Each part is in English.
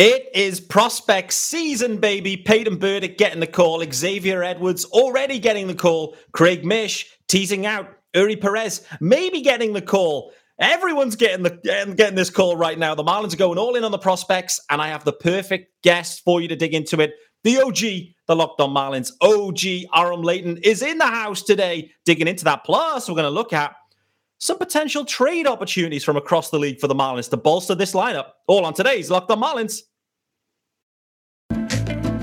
It is prospect season, baby. Peyton Burdick getting the call. Xavier Edwards already getting the call. Craig Mish teasing out. Eury Perez maybe getting the call. Everyone's getting the getting this call right now. The Marlins are going all in on the prospects, and I have the perfect guest for you to dig into it. The OG, the Locked On Marlins, OG Aram Leighton is in the house today, digging into that. Plus, we're going to look at some potential trade opportunities from across the league for the Marlins to bolster this lineup. All on today's Locked On Marlins.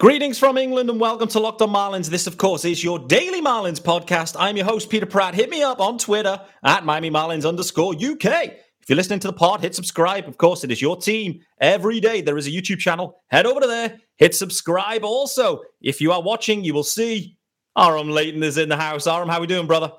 Greetings from England and welcome to Locked on Marlins. This, of course, is your daily Marlins podcast. I'm your host, Peter Pratt. Hit me up on Twitter at Miami Marlins underscore UK. If you're listening to the pod, hit subscribe. Of course, it is your team every day. There is a YouTube channel. Head over to there, hit subscribe. Also, if you are watching, you will see Aram Leighton is in the house. Aram, how we doing, brother?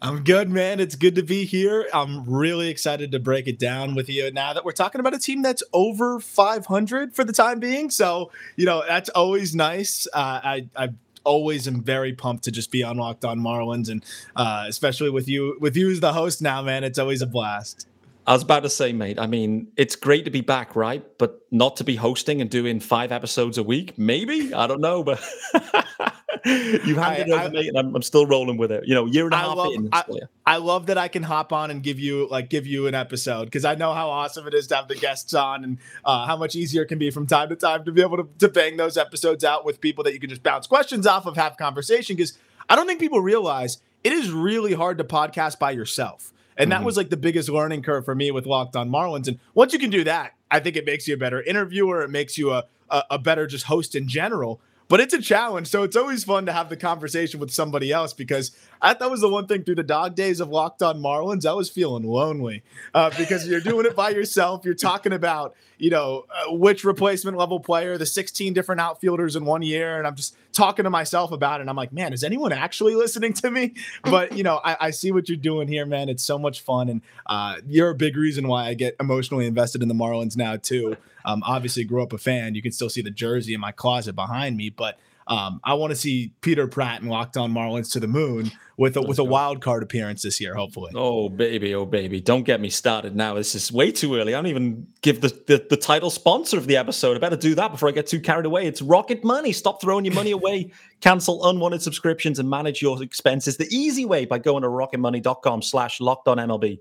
I'm good, man. It's good to be here. I'm really excited to break it down with you now that we're talking about a team that's over 500 for the time being. So, you know, that's always nice. Uh, I, I always am very pumped to just be on Locked On Marlins, and uh, especially with you, with you as the host now, man. It's always a blast. I was about to say, mate. I mean, it's great to be back, right? But not to be hosting and doing five episodes a week. Maybe I don't know, but you handed I, over me, and I'm, I'm, still rolling with it. You know, year and a I half love, in. I, I, love that I can hop on and give you like give you an episode because I know how awesome it is to have the guests on and uh, how much easier it can be from time to time to be able to, to bang those episodes out with people that you can just bounce questions off of, have conversation. Because I don't think people realize it is really hard to podcast by yourself. And that mm-hmm. was like the biggest learning curve for me with Locked On Marlins. And once you can do that, I think it makes you a better interviewer. It makes you a, a, a better just host in general but it's a challenge. So it's always fun to have the conversation with somebody else because I, that was the one thing through the dog days of Locked On Marlins. I was feeling lonely uh, because you're doing it by yourself. You're talking about, you know, uh, which replacement level player, the 16 different outfielders in one year. And I'm just talking to myself about it. And I'm like, man, is anyone actually listening to me? But, you know, I, I see what you're doing here, man. It's so much fun. And uh, you're a big reason why I get emotionally invested in the Marlins now, too. Um, obviously, grew up a fan. You can still see the jersey in my closet behind me, but um, I want to see Peter Pratt and Locked On Marlins to the moon with a, with a wild card appearance this year, hopefully. Oh baby, oh baby! Don't get me started now. This is way too early. I don't even give the, the, the title sponsor of the episode. I better do that before I get too carried away. It's Rocket Money. Stop throwing your money away. Cancel unwanted subscriptions and manage your expenses the easy way by going to rocketmoney.com/slash locked on MLB.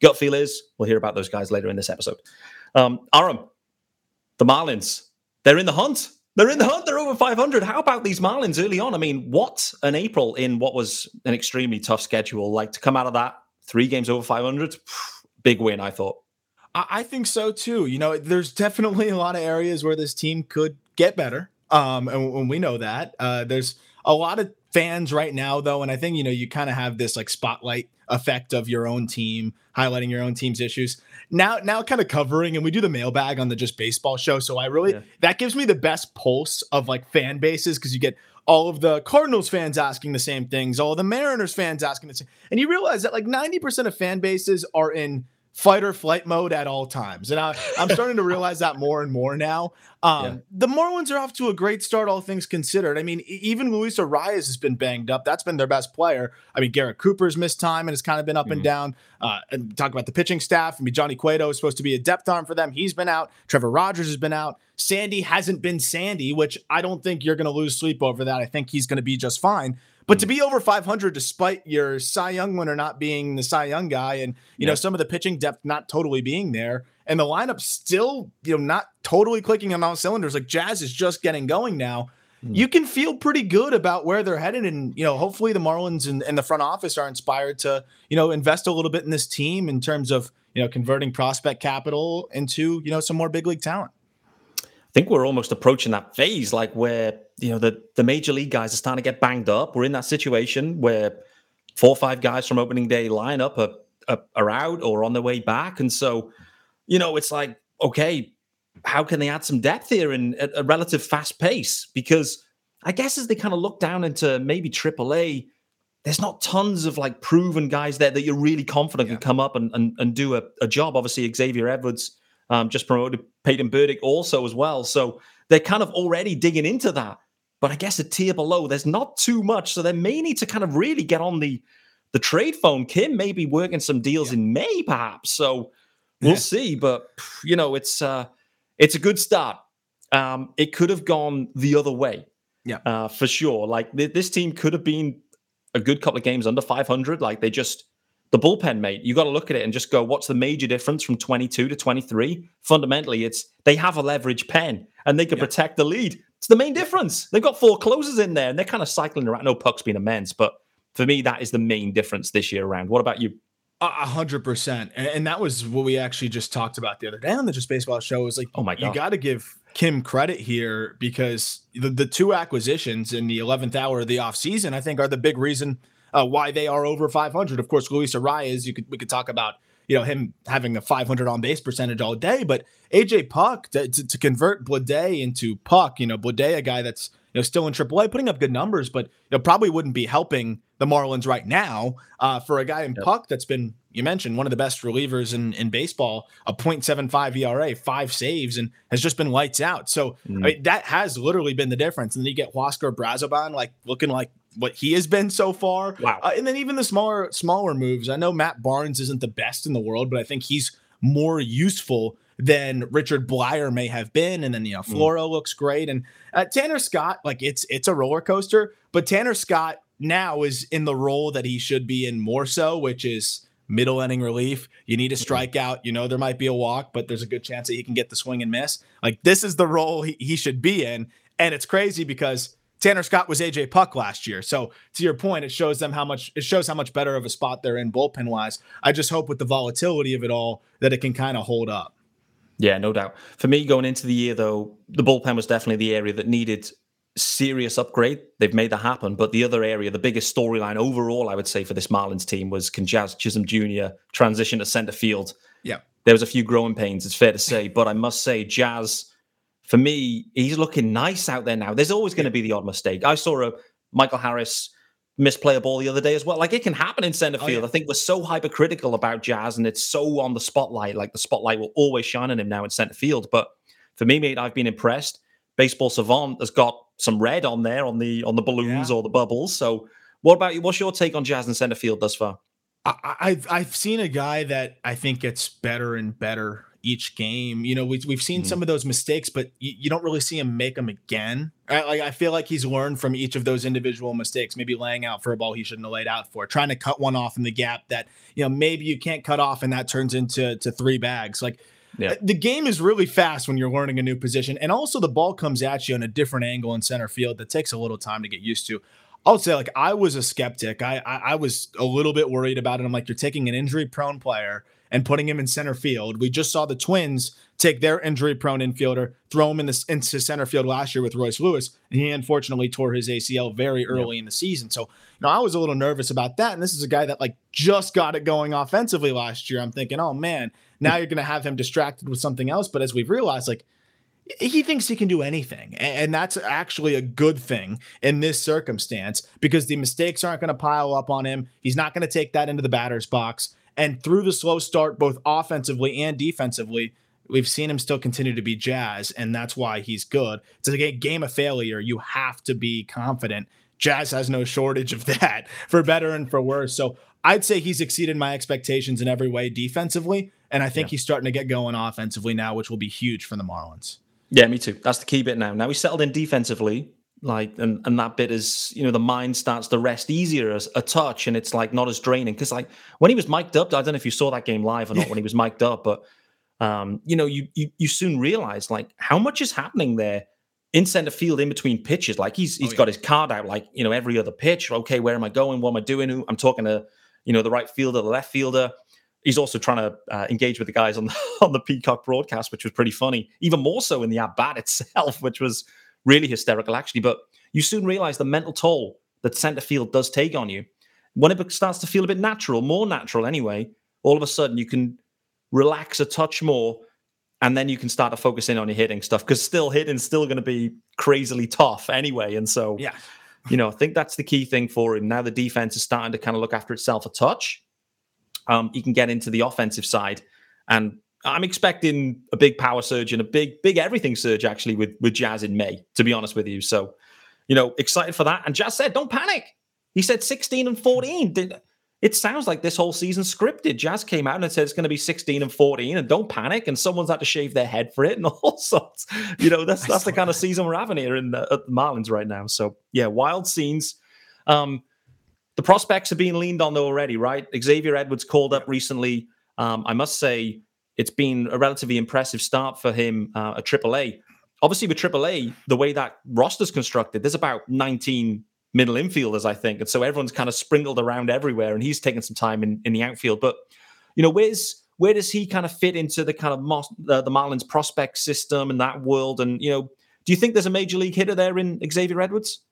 Gut feel is we'll hear about those guys later in this episode. Um, Aram, the Marlins, they're in the hunt. They're in the hunt. They're over 500. How about these Marlins early on? I mean, what an April in what was an extremely tough schedule. Like to come out of that three games over 500, big win, I thought. I think so too. You know, there's definitely a lot of areas where this team could get better. Um, and, we know that. Uh, there's a lot of fans right now, though, and I think you know you kind of have this like spotlight effect of your own team, highlighting your own team's issues now now kind of covering and we do the mailbag on the just baseball show so i really yeah. that gives me the best pulse of like fan bases because you get all of the cardinals fans asking the same things all the mariners fans asking the same and you realize that like 90% of fan bases are in fight or flight mode at all times. And I, am starting to realize that more and more now. Um, yeah. The Marlins are off to a great start, all things considered. I mean, even Luis Arraez has been banged up. That's been their best player. I mean, Garrett Cooper's missed time and has kind of been up mm-hmm. and down. Uh, and talk about the pitching staff. I mean, Johnny Cueto is supposed to be a depth arm for them. He's been out. Trevor Rogers has been out. Sandy hasn't been Sandy, which I don't think you're going to lose sleep over that. I think he's going to be just fine. But to be over 500 despite your Cy Young winner not being the Cy Young guy and you yeah. know some of the pitching depth not totally being there and the lineup still you know not totally clicking on all cylinders like Jazz is just getting going now. Mm. You can feel pretty good about where they're headed and you know hopefully the Marlins and, and the front office are inspired to you know invest a little bit in this team in terms of you know converting prospect capital into you know some more big league talent. I think we're almost approaching that phase, like where you know the the major league guys are starting to get banged up. We're in that situation where four or five guys from opening day lineup are, are, are out or on their way back, and so you know it's like okay, how can they add some depth here in a, a relative fast pace? Because I guess as they kind of look down into maybe AAA, there's not tons of like proven guys there that you're really confident yeah. can come up and, and, and do a, a job. Obviously, Xavier Edwards um, just promoted Peyton Burdick also as well. So they're kind of already digging into that. But I guess a tier below, there's not too much. So they may need to kind of really get on the the trade phone. Kim may be working some deals yeah. in May, perhaps. So we'll yeah. see. But you know, it's uh it's a good start. Um, it could have gone the other way. Yeah. Uh, for sure. Like th- this team could have been a good couple of games under 500. Like they just the bullpen, mate. You got to look at it and just go, what's the major difference from 22 to 23? Fundamentally, it's they have a leverage pen and they can yeah. protect the lead. It's the main difference. They've got four closers in there and they're kind of cycling around. No Puk's been immense, but for me, that is the main difference this year around. What about you? A hundred percent, and that was what we actually just talked about the other day on the Just Baseball show. Is like, oh my god, you got to give Kim credit here because the, the two acquisitions in the eleventh hour of the offseason, I think, are the big reason uh, why they are over 500. Of course, Luis Arraez, you could we could talk about you know him having a 500 on base percentage all day, but AJ Puk to, to, to convert Bleday into Puk, you know, Bleday, a guy that's you know still in AAA, putting up good numbers, but you know probably wouldn't be helping the Marlins right now. Uh, for a guy in yep. Puk that's been, you mentioned, one of the best relievers in, in baseball, a 0.75 ERA, five saves, and has just been lights out. So mm. I mean, that has literally been the difference. And then you get Huascar Brazoban, like looking like what he has been so far. Wow. Uh, and then even the smaller smaller moves. I know Matt Barnes isn't the best in the world, but I think he's more useful than Richard Bleier may have been. And then you know mm. Floro mm. looks great, and uh, Tanner Scott, like it's it's a roller coaster, but Tanner Scott now is in the role that he should be in more so, which is middle inning relief. You need a mm-hmm. strikeout. You know, there might be a walk, but there's a good chance that he can get the swing and miss. Like, this is the role he, he should be in. And it's crazy because Tanner Scott was AJ Puk last year. So to your point, it shows them how much it shows how much better of a spot they're in bullpen wise. I just hope with the volatility of it all that it can kind of hold up. Yeah, no doubt. For me, going into the year though, the bullpen was definitely the area that needed serious upgrade. They've made that happen. But the other area, the biggest storyline overall, I would say, for this Marlins team was can Jazz Chisholm Jr. transition to center field? Yeah. There was a few growing pains, it's fair to say. But I must say, Jazz, for me, he's looking nice out there now. There's always going to be the odd mistake. I saw a Michael Harris misplay a ball the other day as well. Like it can happen in center field. Oh, yeah. I think we're so hypercritical about Jazz and it's so on the spotlight. Like the spotlight will always shine on him now in center field. But for me, mate, I've been impressed. Baseball Savant has got some red on there on the on the balloons yeah. or the bubbles. So, what about you? What's your take on Jazz in center field thus far? I, have I've seen a guy that I think gets better and better each game. You know, we've we've seen mm-hmm. some of those mistakes, but you, you, don't really see him make them again. I, like I feel like he's learned from each of those individual mistakes. Maybe laying out for a ball he shouldn't have laid out for, trying to cut one off in the gap that you know maybe you can't cut off, and that turns into to three bags. Like yeah. The game is really fast when you're learning a new position, and also the ball comes at you in a different angle in center field that takes a little time to get used to. I'll say, like, I was a skeptic. I, I, I was a little bit worried about it. I'm like, you're taking an injury prone player and putting him in center field. We just saw the Twins take their injury prone infielder, throw him in the, into center field last year with Royce Lewis, and he unfortunately tore his ACL very early yeah. in the season. So, you know, I was a little nervous about that. And this is a guy that like just got it going offensively last year. I'm thinking, oh man, now you're going to have him distracted with something else. But as we've realized, like he thinks he can do anything. And that's actually a good thing in this circumstance because the mistakes aren't going to pile up on him. He's not going to take that into the batter's box. And through the slow start, both offensively and defensively, we've seen him still continue to be Jazz, and that's why he's good. It's a game of failure. You have to be confident. Jazz has no shortage of that, for better and for worse. So I'd say he's exceeded my expectations in every way defensively, and I think yeah. he's starting to get going offensively now, which will be huge for the Marlins. Yeah, me too. That's the key bit now. Now we settled in defensively, like, and and that bit is, you know, the mind starts to rest easier as a touch, and it's like not as draining. Because like when he was mic'd up, I don't know if you saw that game live or not when he was mic'd up, but um, you know, you you you soon realize like how much is happening there in center field in between pitches. Like he's he's oh, yeah. got his card out, like you know, every other pitch. Okay, where am I going? What am I doing? I'm talking to, you know, the right fielder, the left fielder he's also trying to uh, engage with the guys on the, on the Peacock broadcast, which was pretty funny. Even more so in the at bat itself, which was really hysterical, actually. But you soon realize the mental toll that center field does take on you. When it starts to feel a bit natural, more natural anyway, all of a sudden you can relax a touch more and then you can start to focus in on your hitting stuff because still hitting's still going to be crazily tough anyway. And so, yeah, you know, I think that's the key thing for him. Now the defense is starting to kind of look after itself a touch. Um, he can get into the offensive side, and I'm expecting a big power surge and a big, big everything surge actually with with Jazz in May. To be honest with you, so you know, excited for that. And Jazz said, "Don't panic." He said 16 and 14. Did it sounds like this whole season scripted. Jazz came out and said it's going to be 16 and 14, and don't panic. And someone's had to shave their head for it, and all sorts. You know, that's that's the kind of season we're having here in the, at the Marlins right now. So yeah, wild scenes. Um, the prospects are being leaned on though already, right? Xavier Edwards called up recently. Um, I must say it's been a relatively impressive start for him uh, at AAA. Obviously, with AAA, the way that roster's constructed, there's about 19 middle infielders, I think. And so everyone's kind of sprinkled around everywhere, and he's taken some time in, in the outfield. But you know, where's where does he kind of fit into the kind of uh, the Marlins prospect system and that world? And you know, do you think there's a major league hitter there in Xavier Edwards?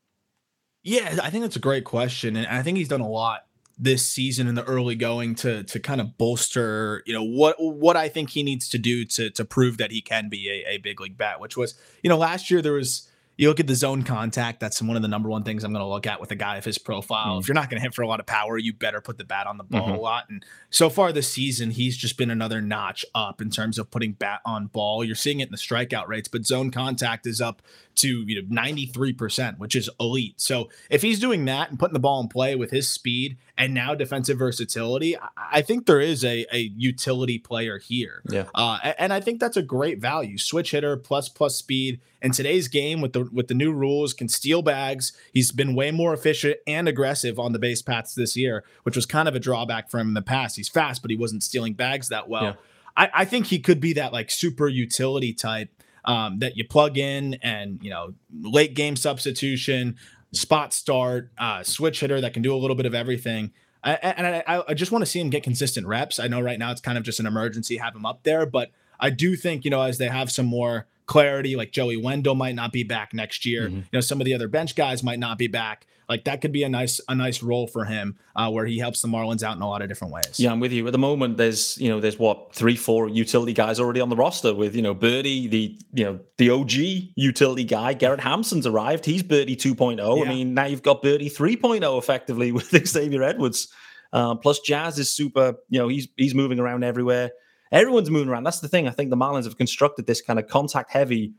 Yeah, I think that's a great question, and I think he's done a lot this season in the early going to to kind of bolster, you know, what what I think he needs to do to to prove that he can be a, a big league bat. Which was, you know, last year there was you look at the zone contact. That's one of the number one things I'm going to look at with a guy of his profile. Mm. If you're not going to hit for a lot of power, you better put the bat on the ball mm-hmm. a lot. And so far this season, he's just been another notch up in terms of putting bat on ball. You're seeing it in the strikeout rates, but zone contact is up to you know 93%, which is elite. So if he's doing that and putting the ball in play with his speed and now defensive versatility, I think there is a, a utility player here. Yeah. Uh, and I think that's a great value. Switch hitter plus plus speed. In today's game with the with the new rules, can steal bags. He's been way more efficient and aggressive on the base paths this year, which was kind of a drawback for him in the past. He's fast, but he wasn't stealing bags that well. Yeah. I, I think he could be that like super utility type um, that you plug in and you know late game substitution, spot start, uh, switch hitter that can do a little bit of everything. I, and I, I just want to see him get consistent reps. I know right now it's kind of just an emergency, have him up there, but I do think you know as they have some more clarity, like Joey Wendle might not be back next year. Mm-hmm. You know, some of the other bench guys might not be back. Like that could be a nice a nice role for him uh, where he helps the Marlins out in a lot of different ways. Yeah, I'm with you. At the moment, there's you know there's what three four utility guys already on the roster with you know Berti the you know the OG utility guy Garrett Hampson's arrived. He's Berti 2.0. Yeah. I mean now you've got Berti 3.0 effectively with Xavier Edwards. Uh, plus Jazz is super. You know he's he's moving around everywhere. Everyone's moving around. That's the thing. I think the Marlins have constructed this kind of contact heavy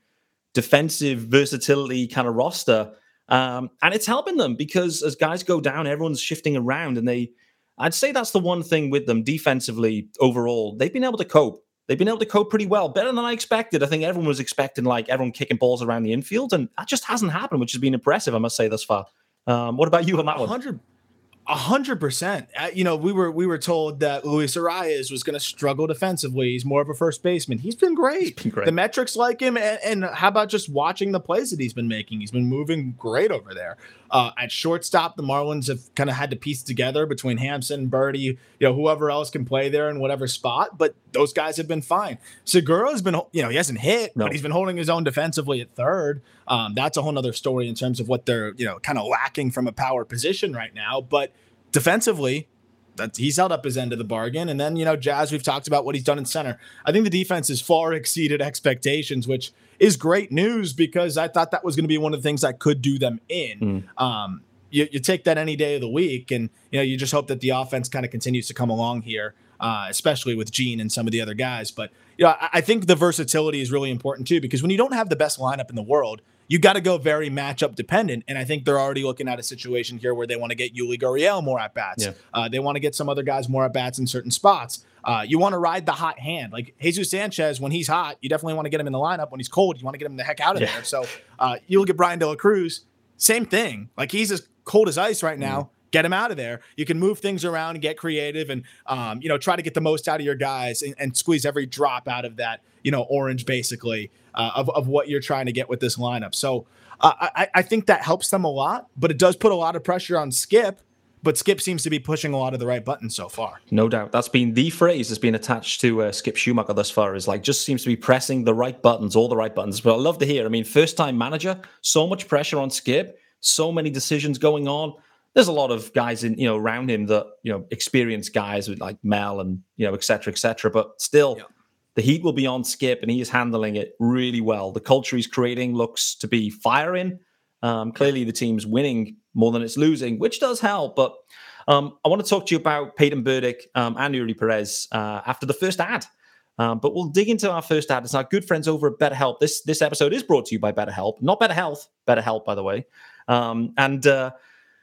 defensive versatility kind of roster um, and it's helping them because as guys go down, everyone's shifting around. And they, I'd say that's the one thing with them defensively overall. They've been able to cope. They've been able to cope pretty well, better than I expected. I think everyone was expecting like everyone kicking balls around the infield, and that just hasn't happened, which has been impressive, I must say, thus far. Um, what about you on that 100, one? A hundred percent. Uh, you know, we were we were told that Luis Arraez was going to struggle defensively. He's more of a first baseman. He's been great. He's been great. The metrics like him, and, and, how about just watching the plays that he's been making? He's been moving great over there. Uh, at shortstop, the Marlins have kind of had to piece together between Hampson, Berti, you know, whoever else can play there in whatever spot. But those guys have been fine. Segura's been, you know, he hasn't hit, no. but he's been holding his own defensively at third. Um, that's a whole nother story in terms of what they're, you know, kind of lacking from a power position right now. But defensively, that he's held up his end of the bargain. And then, you know, Jazz, we've talked about what he's done in center. I think the defense has far exceeded expectations, which is great news because I thought that was going to be one of the things that could do them in. Mm. Um, you, you, take that any day of the week, and you know you just hope that the offense kind of continues to come along here, uh, especially with Jean and some of the other guys. But you know, I, I think the versatility is really important too because when you don't have the best lineup in the world, you got to go very matchup dependent. And I think they're already looking at a situation here where they want to get Yuli Gurriel more at bats. Yeah. Uh, they want to get some other guys more at bats in certain spots. Uh, you want to ride the hot hand. Like Jesus Sanchez, when he's hot, you definitely want to get him in the lineup. When he's cold, you want to get him the heck out of yeah. there. So uh, you look at Bryan De La Cruz, same thing. Like he's as cold as ice right now. Mm get him out of there. You can move things around and get creative and, um, you know, try to get the most out of your guys and, and squeeze every drop out of that, you know, orange basically uh, of, of what you're trying to get with this lineup. So uh, I, I think that helps them a lot, but it does put a lot of pressure on Skip. But Skip seems to be pushing a lot of the right buttons so far. No doubt. That's been the phrase that's been attached to uh, Skip Schumaker thus far is like just seems to be pressing the right buttons, all the right buttons. But I love to hear. I mean, first time manager, so much pressure on Skip, so many decisions going on there's a lot of guys in you know around him that you know experienced guys with like Mel and you know et cetera, et cetera. But still, yeah. The heat will be on Skip, and he is handling it really well. The culture he's creating looks to be firing. Um, clearly, the team's winning more than it's losing, which does help. But um, I want to talk to you about Peyton Burdick um, and Eury Perez uh, after the first ad. Um, but we'll dig into our first ad. It's our good friends over at BetterHelp. This this episode is brought to you by BetterHelp, not Better Health, BetterHelp, by the way. Um, and uh,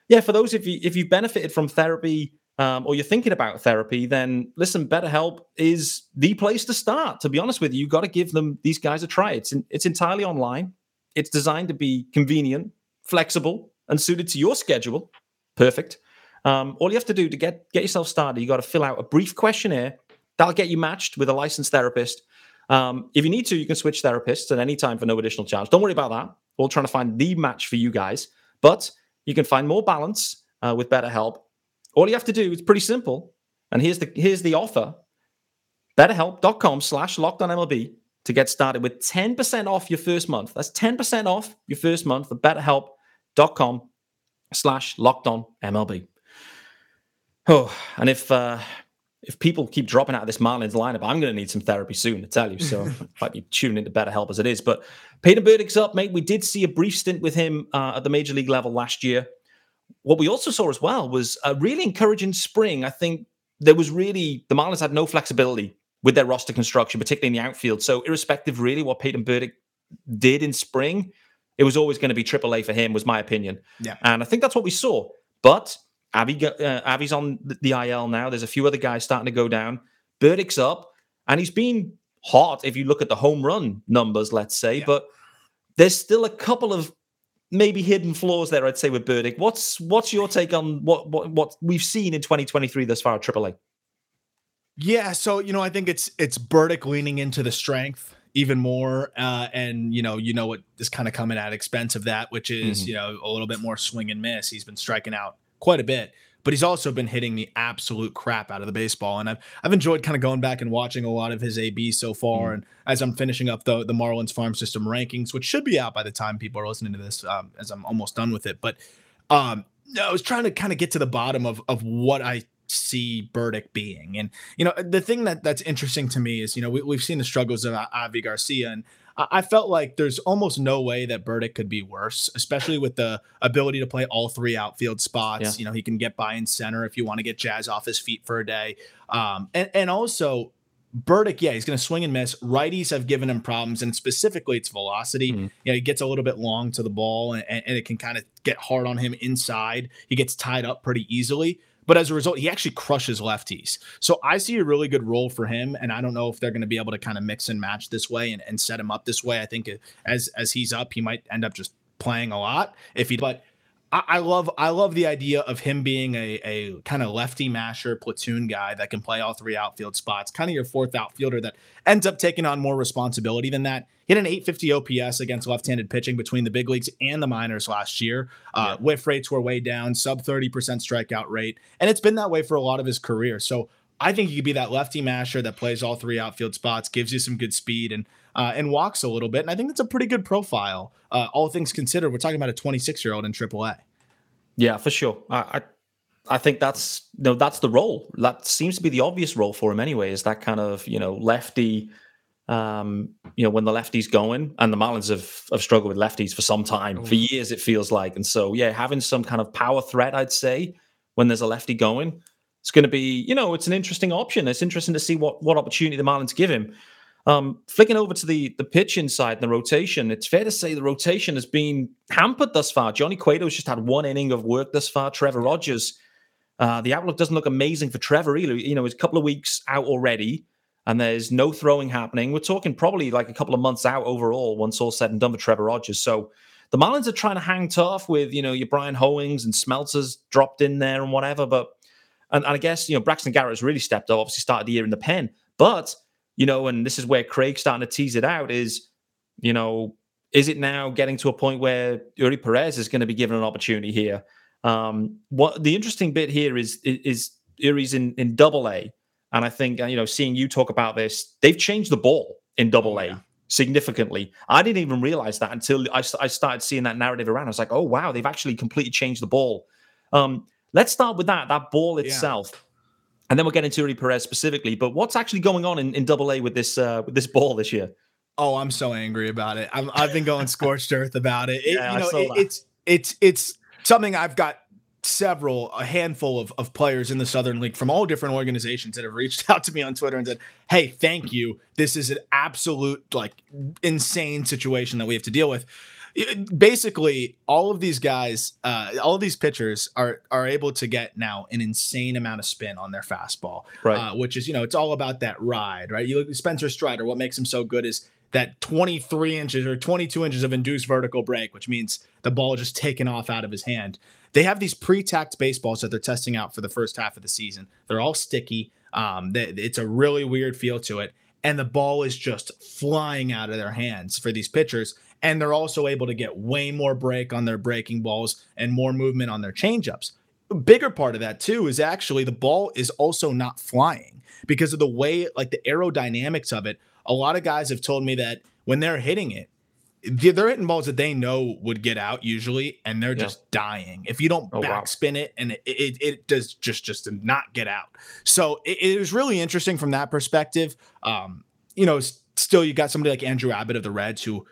yeah, for those of you if you've benefited from therapy um, or you're thinking about therapy, then listen, BetterHelp is the place to start. To be honest with you, you got to give them these guys a try. It's in, it's entirely online. It's designed to be convenient, flexible, and suited to your schedule. Perfect. Um, all you have to do to get get yourself started, you got to fill out a brief questionnaire That'll get you matched with a licensed therapist. Um, if you need to, you can switch therapists at any time for no additional charge. Don't worry about that. We're trying to find the match for you guys, but you can find more balance uh, with BetterHelp. All you have to do is pretty simple. And here's the here's the offer: BetterHelp.com slash MLB to get started with 10% off your first month. That's 10% off your first month at BetterHelp.com slash MLB. Oh, and if uh, if people keep dropping out of this Marlins lineup, I'm going to need some therapy soon, to tell you. So might be tuning into BetterHelp as it is. But Peyton Burdick's up, mate. We did see a brief stint with him uh, at the major league level last year. What we also saw as well was a really encouraging spring. I think there was really the Marlins had no flexibility with their roster construction, particularly in the outfield. So irrespective, really, what Peyton Burdick did in spring, it was always going to be AAA for him, was my opinion. Yeah, and I think that's what we saw. But Avi, uh, Avi's on the IL now. There's a few other guys starting to go down. Burdick's up, and he's been hot if you look at the home run numbers, let's say. Yeah. But there's still a couple of maybe hidden flaws there, I'd say, with Burdick. What's what's your take on what what, what we've seen in 2023 thus far at AAA? Yeah, so you know, I think it's it's Burdick leaning into the strength even more, uh, and you know, you know what is kind of coming at expense of that, which is mm-hmm. you know a little bit more swing and miss. He's been striking out quite a bit. But he's also been hitting the absolute crap out of the baseball, and I've I've enjoyed kind of going back and watching a lot of his AB so far. Mm. And as I'm finishing up the the Marlins farm system rankings, which should be out by the time people are listening to this, um, as I'm almost done with it. But um, I was trying to kind of get to the bottom of of what I see Burdick being. And you know, the thing that that's interesting to me is, you know, we, have seen the struggles of Avi Garcia, and I felt like there's almost no way that Burdick could be worse, especially with the ability to play all three outfield spots. Yeah. You know, he can get by in center if you want to get Jazz off his feet for a day. Um, and, and also, Burdick, yeah, he's going to swing and miss. Righties have given him problems, and specifically its velocity. Mm-hmm. You know, he gets a little bit long to the ball, and, and it can kind of get hard on him inside. He gets tied up pretty easily. But as a result, he actually crushes lefties. So I see a really good role for him. And I don't know if they're going to be able to kind of mix and match this way and, and set him up this way. I think uh, as as he's up, he might end up just playing a lot if he but I, I love I love the idea of him being a, a kind of lefty masher platoon guy that can play all three outfield spots, kind of your fourth outfielder that ends up taking on more responsibility than that. Hit an 850 OPS against left-handed pitching between the big leagues and the minors last year. Uh, yeah. Whiff rates were way down, sub 30% strikeout rate, and it's been that way for a lot of his career. So I think he could be that lefty masher that plays all three outfield spots, gives you some good speed, and uh, and walks a little bit. And I think that's a pretty good profile, uh, all things considered. We're talking about a 26 year old in AAA. Yeah, for sure. I, I, I think that's no, that's the role. That seems to be the obvious role for him anyway. Is that kind of you know lefty. Um, you know when the lefties going, and the Marlins have have struggled with lefties for some time, for years it feels like. And so yeah, having some kind of power threat, I'd say, when there's a lefty going, it's going to be you know it's an interesting option. It's interesting to see what what opportunity the Marlins give him. Um, flicking over to the the pitch inside and the rotation, it's fair to say the rotation has been hampered thus far. Johnny Cueto's just had one inning of work thus far. Trevor Rogers, uh, the outlook doesn't look amazing for Trevor either. You know, he's a couple of weeks out already, and there's no throwing happening. We're talking probably like a couple of months out overall once all said and done for Trevor Rogers. So the Marlins are trying to hang tough with you know your Bryan Hoeings and Smeltzers dropped in there and whatever, but and, and I guess you know Braxton Garrett has really stepped up. Obviously started the year in the pen, but you know, and this is where Craig's starting to tease it out is, you know, is it now getting to a point where Eury Perez is going to be given an opportunity here? Um, what the interesting bit here is is, Eury's in in Double A, and I think you know, seeing you talk about this, they've changed the ball in Double A. Yeah. Significantly, I didn't even realize that until I, I started seeing that narrative around. I was like, "Oh wow, they've actually completely changed the ball." Um, let's start with that. That ball itself. And then we'll get into Eury Perez specifically. But what's actually going on in, in Double A with this uh, with this ball this year? Oh, I'm so angry about it. i have been going scorched earth about it. it yeah, you know, it, it's it's it's something I've got several, a handful of, of players in the Southern League from all different organizations that have reached out to me on Twitter and said, Hey, thank you. This is an absolute, like, insane situation that we have to deal with. Basically, all of these guys, uh, all of these pitchers are are able to get now an insane amount of spin on their fastball, right? Uh, which is, you know, it's all about that ride, right? You look at Spencer Strider. What makes him so good is that 23 inches or 22 inches of induced vertical break, which means the ball just taken off out of his hand. They have these pre-tacked baseballs that they're testing out for the first half of the season. They're all sticky. Um, they, it's a really weird feel to it, and the ball is just flying out of their hands for these pitchers. And they're also able to get way more break on their breaking balls and more movement on their changeups. A bigger part of that too is actually the ball is also not flying because of the way, like the aerodynamics of it a lot of guys have told me that when they're hitting it, they're hitting balls that they know would get out usually, and they're yeah. just dying. If you don't oh, backspin wow. it, and it, it, it does just just not get out. So it, it was really interesting from that perspective. Um, you know, still you got somebody like Andrew Abbott of the Reds who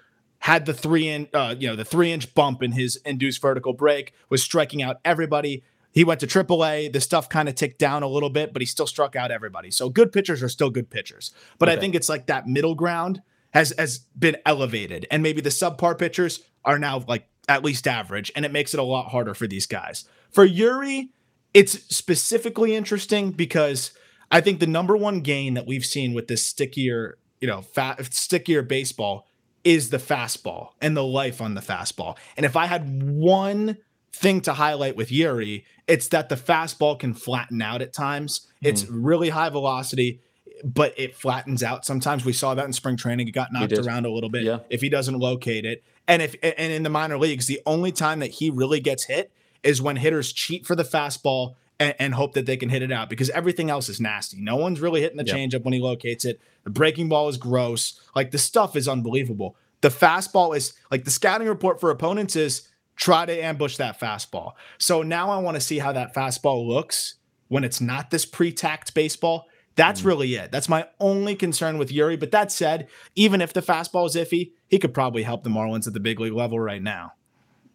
had the three in, uh, you know, the three inch bump in his induced vertical break, was striking out everybody. He went to AAA. The stuff kind of ticked down a little bit, but he still struck out everybody. So good pitchers are still good pitchers. But okay. I think it's like that middle ground has has been elevated, and maybe the subpar pitchers are now like at least average, and it makes it a lot harder for these guys. For Eury, it's specifically interesting because I think the number one gain that we've seen with this stickier, you know, fat, stickier baseball is the fastball and the life on the fastball. And if I had one thing to highlight with Eury, it's that the fastball can flatten out at times. Mm-hmm. It's really high velocity, but it flattens out. Sometimes we saw that in spring training. It got knocked around a little bit yeah. if he doesn't locate it. And if and in the minor leagues, the only time that he really gets hit is when hitters cheat for the fastball and, and hope that they can hit it out because everything else is nasty. No one's really hitting the changeup when he locates it. The breaking ball is gross. Like the stuff is unbelievable. The fastball is like the scouting report for opponents is try to ambush that fastball. So now I want to see how that fastball looks when it's not this pre-tacked baseball. That's mm. really it. That's my only concern with Eury. But that said, even if the fastball is iffy, he could probably help the Marlins at the big league level right now.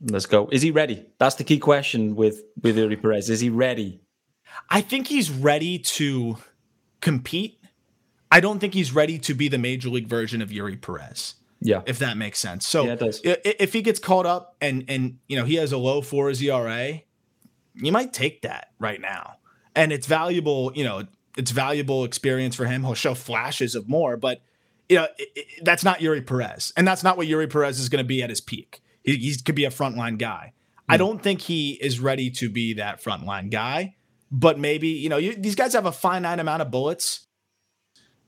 Let's go. Is he ready? That's the key question with with Eury Perez. Is he ready? I think he's ready to compete. I don't think he's ready to be the major league version of Eury Perez. Yeah, if that makes sense. So yeah, if he gets caught up and and you know he has a low four ERA, you might take that right now, and it's valuable. You know, it's valuable experience for him. He'll show flashes of more, but you know it, it, that's not Eury Perez, and that's not what Eury Perez is going to be at his peak. He, he could be a frontline guy. Mm. I hmm. don't think he is ready to be that frontline guy, but maybe you know you, these guys have a finite amount of bullets.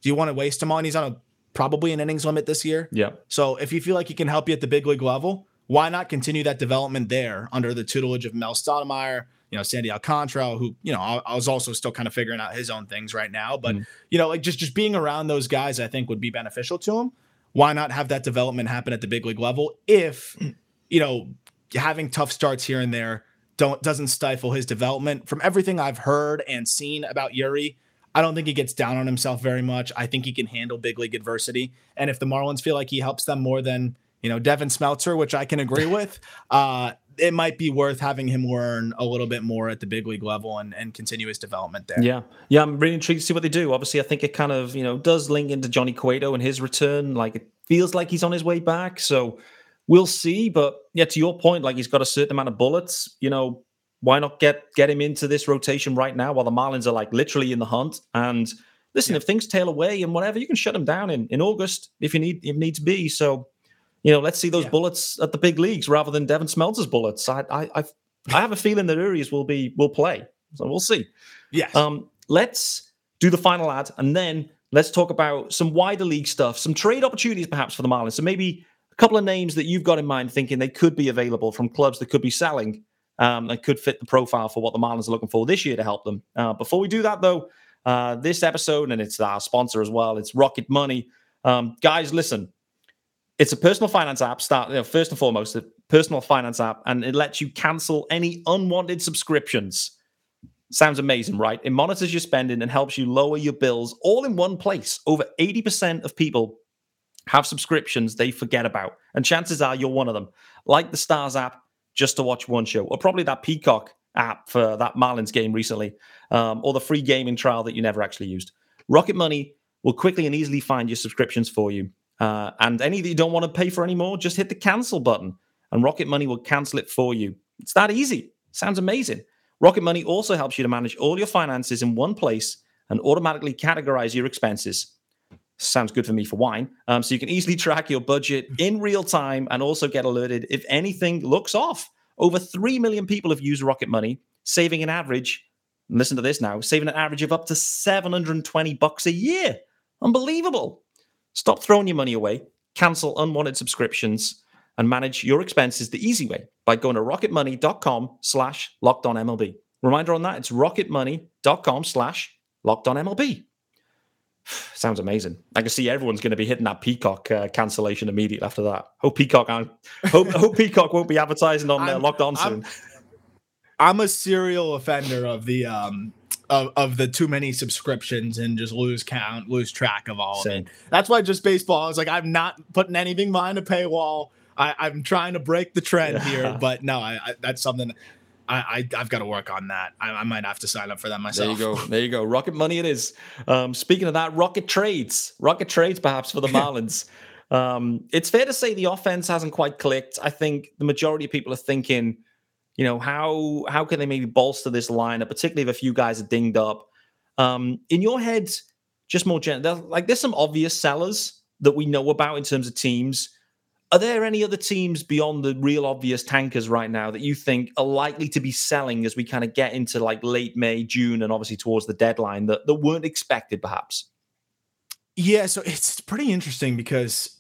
Do you want to waste them on? He's on a probably an innings limit this year. Yeah. So if you feel like he can help you at the big league level, why not continue that development there under the tutelage of Mel Stottlemyre, you know, Sandy Alcantara, who, you know, I, I, was also still kind of figuring out his own things right now. But, mm. you know, like just just being around those guys, I think would be beneficial to him. Why not have that development happen at the big league level if, you know, having tough starts here and there don't doesn't stifle his development. From everything I've heard and seen about Eury, I don't think he gets down on himself very much. I think he can handle big league adversity. And if the Marlins feel like he helps them more than, you know, Devin Smeltzer, which I can agree with, uh, it might be worth having him learn a little bit more at the big league level and, and continue his development there. Yeah. Yeah. I'm really intrigued to see what they do. Obviously, I think it kind of, you know, does link into Johnny Cueto and his return. Like it feels like he's on his way back. So we'll see. But yeah, to your point, like he's got a certain amount of bullets, you know, why not get get him into this rotation right now while the Marlins are like literally in the hunt? And listen, yeah. if things tail away and whatever, you can shut him down in, in August if you need if needs be. So, you know, let's see those yeah. bullets at the big leagues rather than Devin Smeltzer's bullets. I I I've, I have a feeling that Urias will be will play. So we'll see. Yes. Um, let's do the final ad and then let's talk about some wider league stuff, some trade opportunities perhaps for the Marlins. So maybe a couple of names that you've got in mind thinking they could be available from clubs that could be selling um, that could fit the profile for what the Marlins are looking for this year to help them. Uh, before we do that, though, uh, this episode, and it's our sponsor as well, it's Rocket Money. Um, guys, listen, it's a personal finance app. Start you know, first and foremost, a personal finance app, and it lets you cancel any unwanted subscriptions Sounds amazing, right? It monitors your spending and helps you lower your bills all in one place. Over 80% of people have subscriptions they forget about. And chances are you're one of them. Like the Stars app, just to watch one show, or probably that Peacock app for that Marlins game recently, um, or the free gaming trial that you never actually used. Rocket Money will quickly and easily find your subscriptions for you. Uh, and any that you don't want to pay for anymore, just hit the cancel button and Rocket Money will cancel it for you. It's that easy. Sounds amazing. Rocket Money also helps you to manage all your finances in one place and automatically categorize your expenses. Sounds good for me for wine. Um, so you can easily track your budget in real time and also get alerted if anything looks off. Over 3 million people have used Rocket Money, saving an average, listen to this now, saving an average of up to 720 bucks a year. Unbelievable. Stop throwing your money away, cancel unwanted subscriptions, and manage your expenses the easy way by going to rocketmoney.com slash locked on MLB. Reminder on that, it's rocketmoney.com slash locked on MLB. Sounds amazing. I can see everyone's going to be hitting that Peacock uh, cancellation immediately after that. Hope Peacock, hope, hope Peacock won't be advertising on uh, Locked On soon. I'm, I'm a serial offender of the um, of, of the too many subscriptions and just lose count, lose track of all Same. of it. That's why just baseball is like I'm not putting anything behind a paywall. I, am trying to break the trend yeah. here, but no, I, I, that's something I, I have got to work on that. I, I, might have to sign up for that myself. There you go. There you go. Rocket money it is. Um, speaking of that, rocket trades, rocket trades perhaps for the Marlins. um, it's fair to say the offense hasn't quite clicked. I think the majority of people are thinking, you know, how how can they maybe bolster this lineup, particularly if a few guys are dinged up. Um, in your head, just more general, like there's some obvious sellers that we know about in terms of teams are there any other teams beyond the real obvious tankers right now that you think are likely to be selling as we kind of get into like late May, June, and obviously towards the deadline that, that weren't expected perhaps? Yeah, so it's pretty interesting because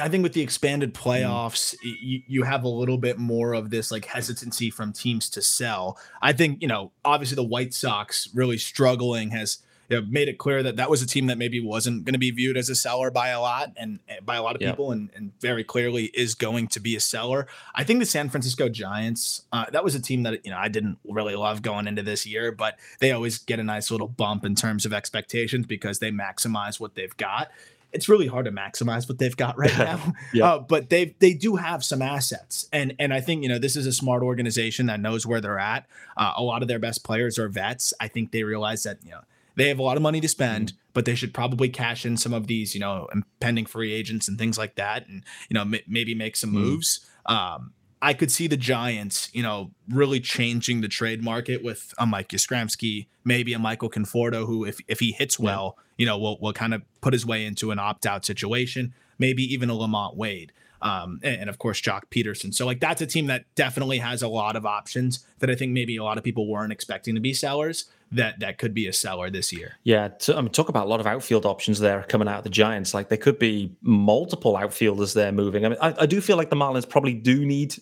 I think with the expanded mm. playoffs, mm. you, you have a little bit more of this like hesitancy from teams to sell. I think, you know, obviously the White Sox really struggling has you know, made it clear that that was a team that maybe wasn't going to be viewed as a seller by a lot and by a lot of yep. people, and, and, very clearly is going to be a seller. I think the San Francisco Giants, uh, that was a team that you know I didn't really love going into this year, but they always get a nice little bump in terms of expectations because they maximize what they've got. It's really hard to maximize what they've got right now, yeah. uh, but they they do have some assets, and and I think you know this is a smart organization that knows where they're at. Uh, a lot of their best players are vets. I think they realize that you know they have a lot of money to spend, mm-hmm. but they should probably cash in some of these, you know, impending free agents and things like that, and you know, m- maybe make some mm-hmm. moves. Um, I could see the Giants, you know, really changing the trade market with a Mike Yastrzemski, maybe a Michael Conforto, who, if if he hits well, you know, will will kind of put his way into an opt out situation. Maybe even a LaMonte Wade. Um, and, and, of course Joc Pederson. So like that's a team that definitely has a lot of options that I think maybe a lot of people weren't expecting to be sellers that that could be a seller this year. Yeah, I mean, talk about a lot of outfield options there coming out of the Giants. Like there could be multiple outfielders there moving. I mean, I, I do feel like the Marlins probably do need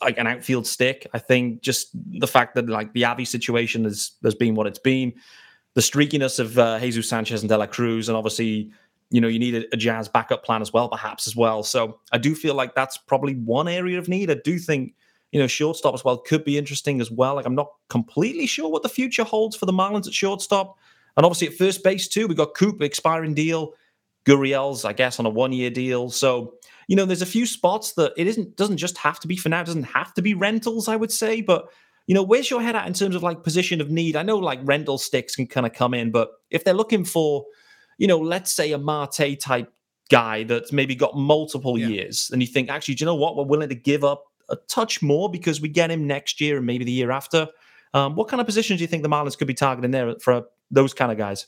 like an outfield stick. I think just the fact that like the Avi situation has has been what it's been, the streakiness of uh, Jesus Sanchez and De La Cruz, and obviously you know you need a, jazz backup plan as well perhaps as well so i do feel like that's probably one area of need i do think you know, shortstop as well could be interesting as well. Like I'm not completely sure what the future holds for the Marlins at shortstop. And obviously at first base too, we've got Coop expiring deal, Gurriel's, I guess, on a one-year deal. So, you know, there's a few spots that it isn't doesn't just have to be for now, it doesn't have to be rentals, I would say. But you know, where's your head at in terms of like position of need? I know like rental sticks can kind of come in, but if they're looking for, you know, let's say a Marte type guy that's maybe got multiple yeah. years, and you think, actually, do you know what? We're willing to give up a touch more because we get him next year and maybe the year after. Um, what kind of positions do you think the Marlins could be targeting there for those kind of guys?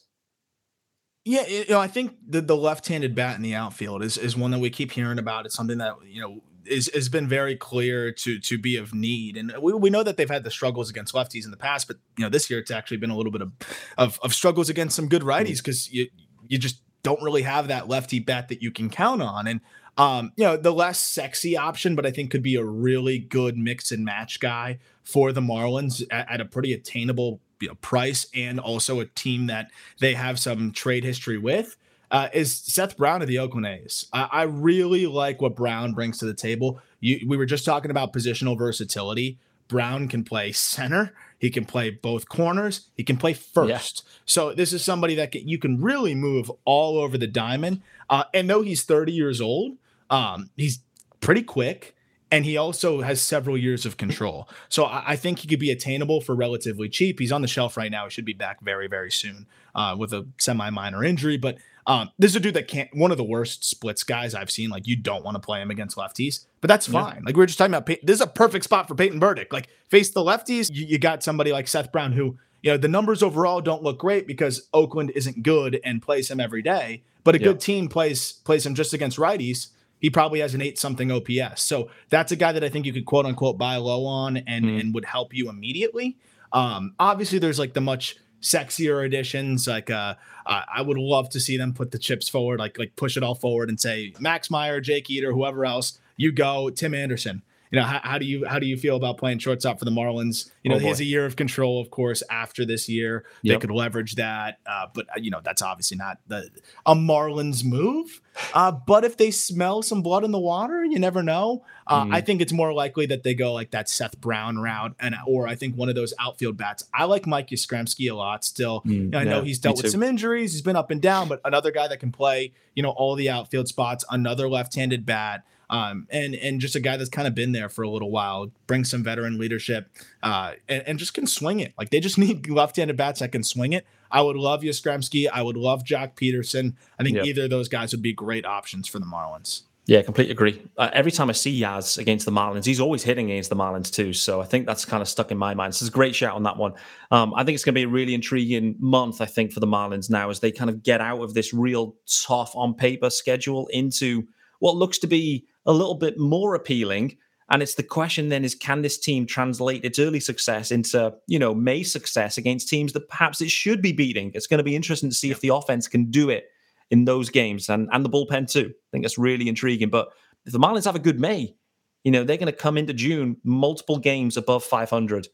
Yeah, you know, I think the, the left-handed bat in the outfield is is one that we keep hearing about. It's something that you know is has been very clear to to be of need, and we, we know that they've had the struggles against lefties in the past, but you know this year it's actually been a little bit of of, of struggles against some good righties because you you just don't really have that lefty bat that you can count on, and um, you know, the less sexy option, but I think could be a really good mix and match guy for the Marlins at, at a pretty attainable you know, price and also a team that they have some trade history with. Uh, is Seth Brown of the Oakland A's. I, I, really like what Brown brings to the table. You, we were just talking about positional versatility. Brown can play center. He can play both corners. He can play first. Yeah. So this is somebody that can, you can really move all over the diamond. Uh, and though he's 30 years old, um, he's pretty quick and he also has several years of control. So I, I, think he could be attainable for relatively cheap. He's on the shelf right now. He should be back very, very soon uh, with a semi minor injury. But um, this is a dude that can't, one of the worst splits guys I've seen. Like, you don't want to play him against lefties, but that's fine. Yeah. Like, we are just talking about, this is a perfect spot for Peyton Burdick. Like, face the lefties, you, you got somebody like Seth Brown who, you know, the numbers overall don't look great because Oakland isn't good and plays him every day, but a yeah. good team plays plays him just against righties he probably has an eight something OPS. So that's a guy that I think you could quote unquote buy low on and, mm. and would help you immediately. Um, obviously, there's like the much sexier additions. Like uh, I would love to see them put the chips forward, like like push it all forward and say Max Meyer, Jake Eder, whoever else, you go, Tim Anderson you know, how, how, do you how do you feel about playing shortstop for the Marlins? You know, oh, he has a year of control, of course, after this year. Yep. They could leverage that, uh, but uh, you know, that's obviously not the a Marlins move. Uh, but if they smell some blood in the water, you never know. Uh, mm. I think it's more likely that they go like that Seth Brown route, and or I think one of those outfield bats. I like Mike Yastrzemski a lot. Still, mm, I know he's dealt with some injuries. He's been up and down, but another guy that can play, you know, all the outfield spots. Another left-handed bat um, and and just a guy that's kind of been there for a little while, brings some veteran leadership, uh, and, and, just can swing it. Like they just need left-handed bats that can swing it. I would love Yastrzemski. I would love Joc Pederson. I think yep. either of those guys would be great options for the Marlins. Yeah, completely agree. Uh, every time I see Yaz against the Marlins, he's always hitting against the Marlins too. So I think that's kind of stuck in my mind. So it's a great shout on that one. Um, I think it's going to be a really intriguing month, I think, for the Marlins now as they kind of get out of this real tough on paper schedule into what looks to be a little bit more appealing. And it's the question then is can this team translate its early success into, you know, May success against teams that perhaps it should be beating? It's going to be interesting to see if the offense can do it in those games and, and the bullpen too. I think that's really intriguing. But if the Marlins have a good May, you know, they're going to come into June multiple games above 500.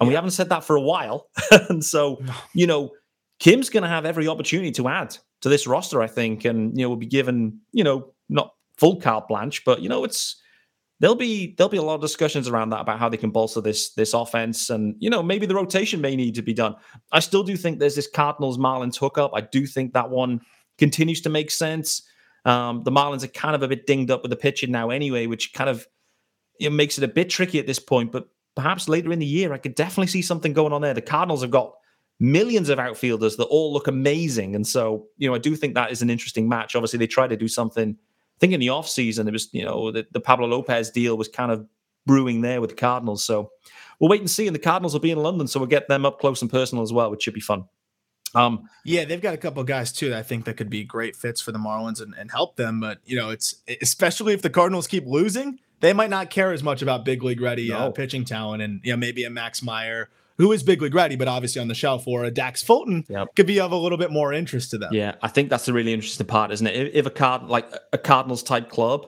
And yeah. we haven't said that for a while. and so, you know, Kim's going to have every opportunity to add to this roster, I think. And, you know, will be given, you know, not full carte blanche, but you know, it's there'll be there'll be a lot of discussions around that about how they can bolster this this offense, and you know, maybe the rotation may need to be done. I still do think there's this Cardinals Marlins hookup. I do think that one continues to make sense. Um, the Marlins are kind of a bit dinged up with the pitching now, anyway, which kind of it makes it a bit tricky at this point. But perhaps later in the year, I could definitely see something going on there. The Cardinals have got millions of outfielders that all look amazing, and so you know, I do think that is an interesting match. Obviously, they try to do something think in the offseason, it was, you know, the, the Pablo Lopez deal was kind of brewing there with the Cardinals. So we'll wait and see. And the Cardinals will be in London, so we'll get them up close and personal as well, which should be fun. Um, yeah, they've got a couple guys too that I think that could be great fits for the Marlins and, and help them. But you know, it's especially if the Cardinals keep losing, they might not care as much about big league ready uh, no. uh, pitching talent and you know maybe a Max Meyer who is big league ready, but obviously on the shelf, or a Dax Fulton yep. could be of a little bit more interest to them. Yeah, I think that's the really interesting part, isn't it? If a card like a Cardinals type club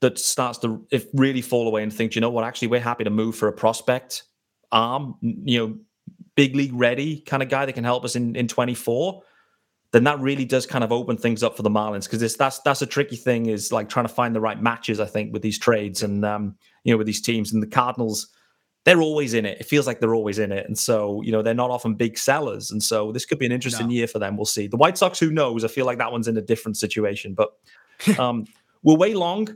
that starts to if really fall away and think, you know what, actually we're happy to move for a prospect arm, you know, big league ready kind of guy that can help us in in 24 then that really does kind of open things up for the Marlins because this that's that's a tricky thing is like trying to find the right matches I think with these trades and um, you know with these teams and the Cardinals they're always in it. It feels like they're always in it. And so, you know, they're not often big sellers. And so this could be an interesting no. year for them. We'll see. The White Sox, who knows? I feel like that one's in a different situation, but um, we're way long,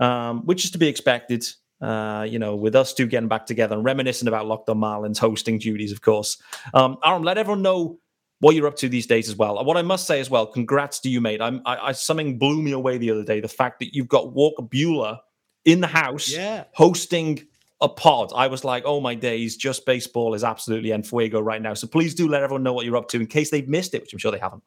um, which is to be expected. Uh, you know, with us two getting back together and reminiscing about Locked on Marlins hosting duties, of course. Um, Aram, let everyone know what you're up to these days as well. What I must say as well, congrats to you, mate. I'm, I, I something blew me away the other day. The fact that you've got Walker Buehler in the house, yeah. hosting a pod. I was like, oh my days, just baseball is absolutely en fuego right now. So please do let everyone know what you're up to in case they've missed it, which I'm sure they haven't.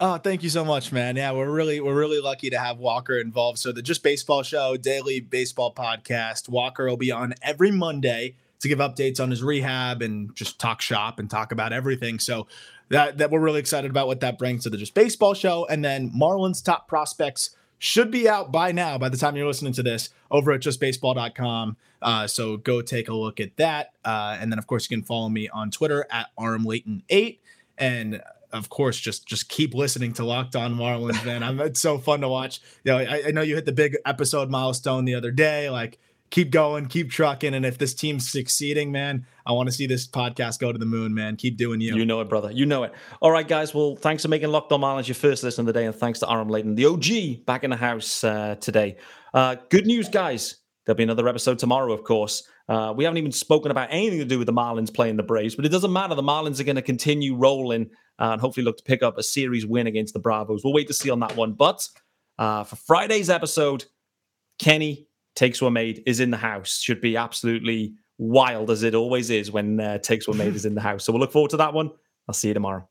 Oh, thank you so much, man. Yeah, we're really we're really lucky to have Walker involved. So the Just Baseball Show, daily baseball podcast. Walker will be on every Monday to give updates on his rehab and just talk shop and talk about everything. So that that we're really excited about what that brings to the Just Baseball Show. And then Marlins top prospects should be out by now by the time you're listening to this over at justbaseball.com. Uh, so go take a look at that. Uh, and then, of course, you can follow me on Twitter at AramLeighton8. And of course, just just keep listening to Locked On Marlins, man. I'm, it's so fun to watch. You know, I, I know you hit the big episode milestone the other day. Like, keep going, keep trucking. And if this team's succeeding, man, I want to see this podcast go to the moon, man. Keep doing you. You know it, brother. You know it. All right, guys. Well, thanks for making Locked On Marlins your first listen of the day. And thanks to Aram Leighton, the OG, back in the house uh, today. Uh, good news, guys. There'll be another episode tomorrow, of course. Uh, we haven't even spoken about anything to do with the Marlins playing the Braves, but it doesn't matter. The Marlins are going to continue rolling and hopefully look to pick up a series win against the Bravos. We'll wait to see on that one. But uh, for Friday's episode, Kenny takes were made is in the house. Should be absolutely wild as it always is when uh, takes were made is in the house. So we'll look forward to that one. I'll see you tomorrow.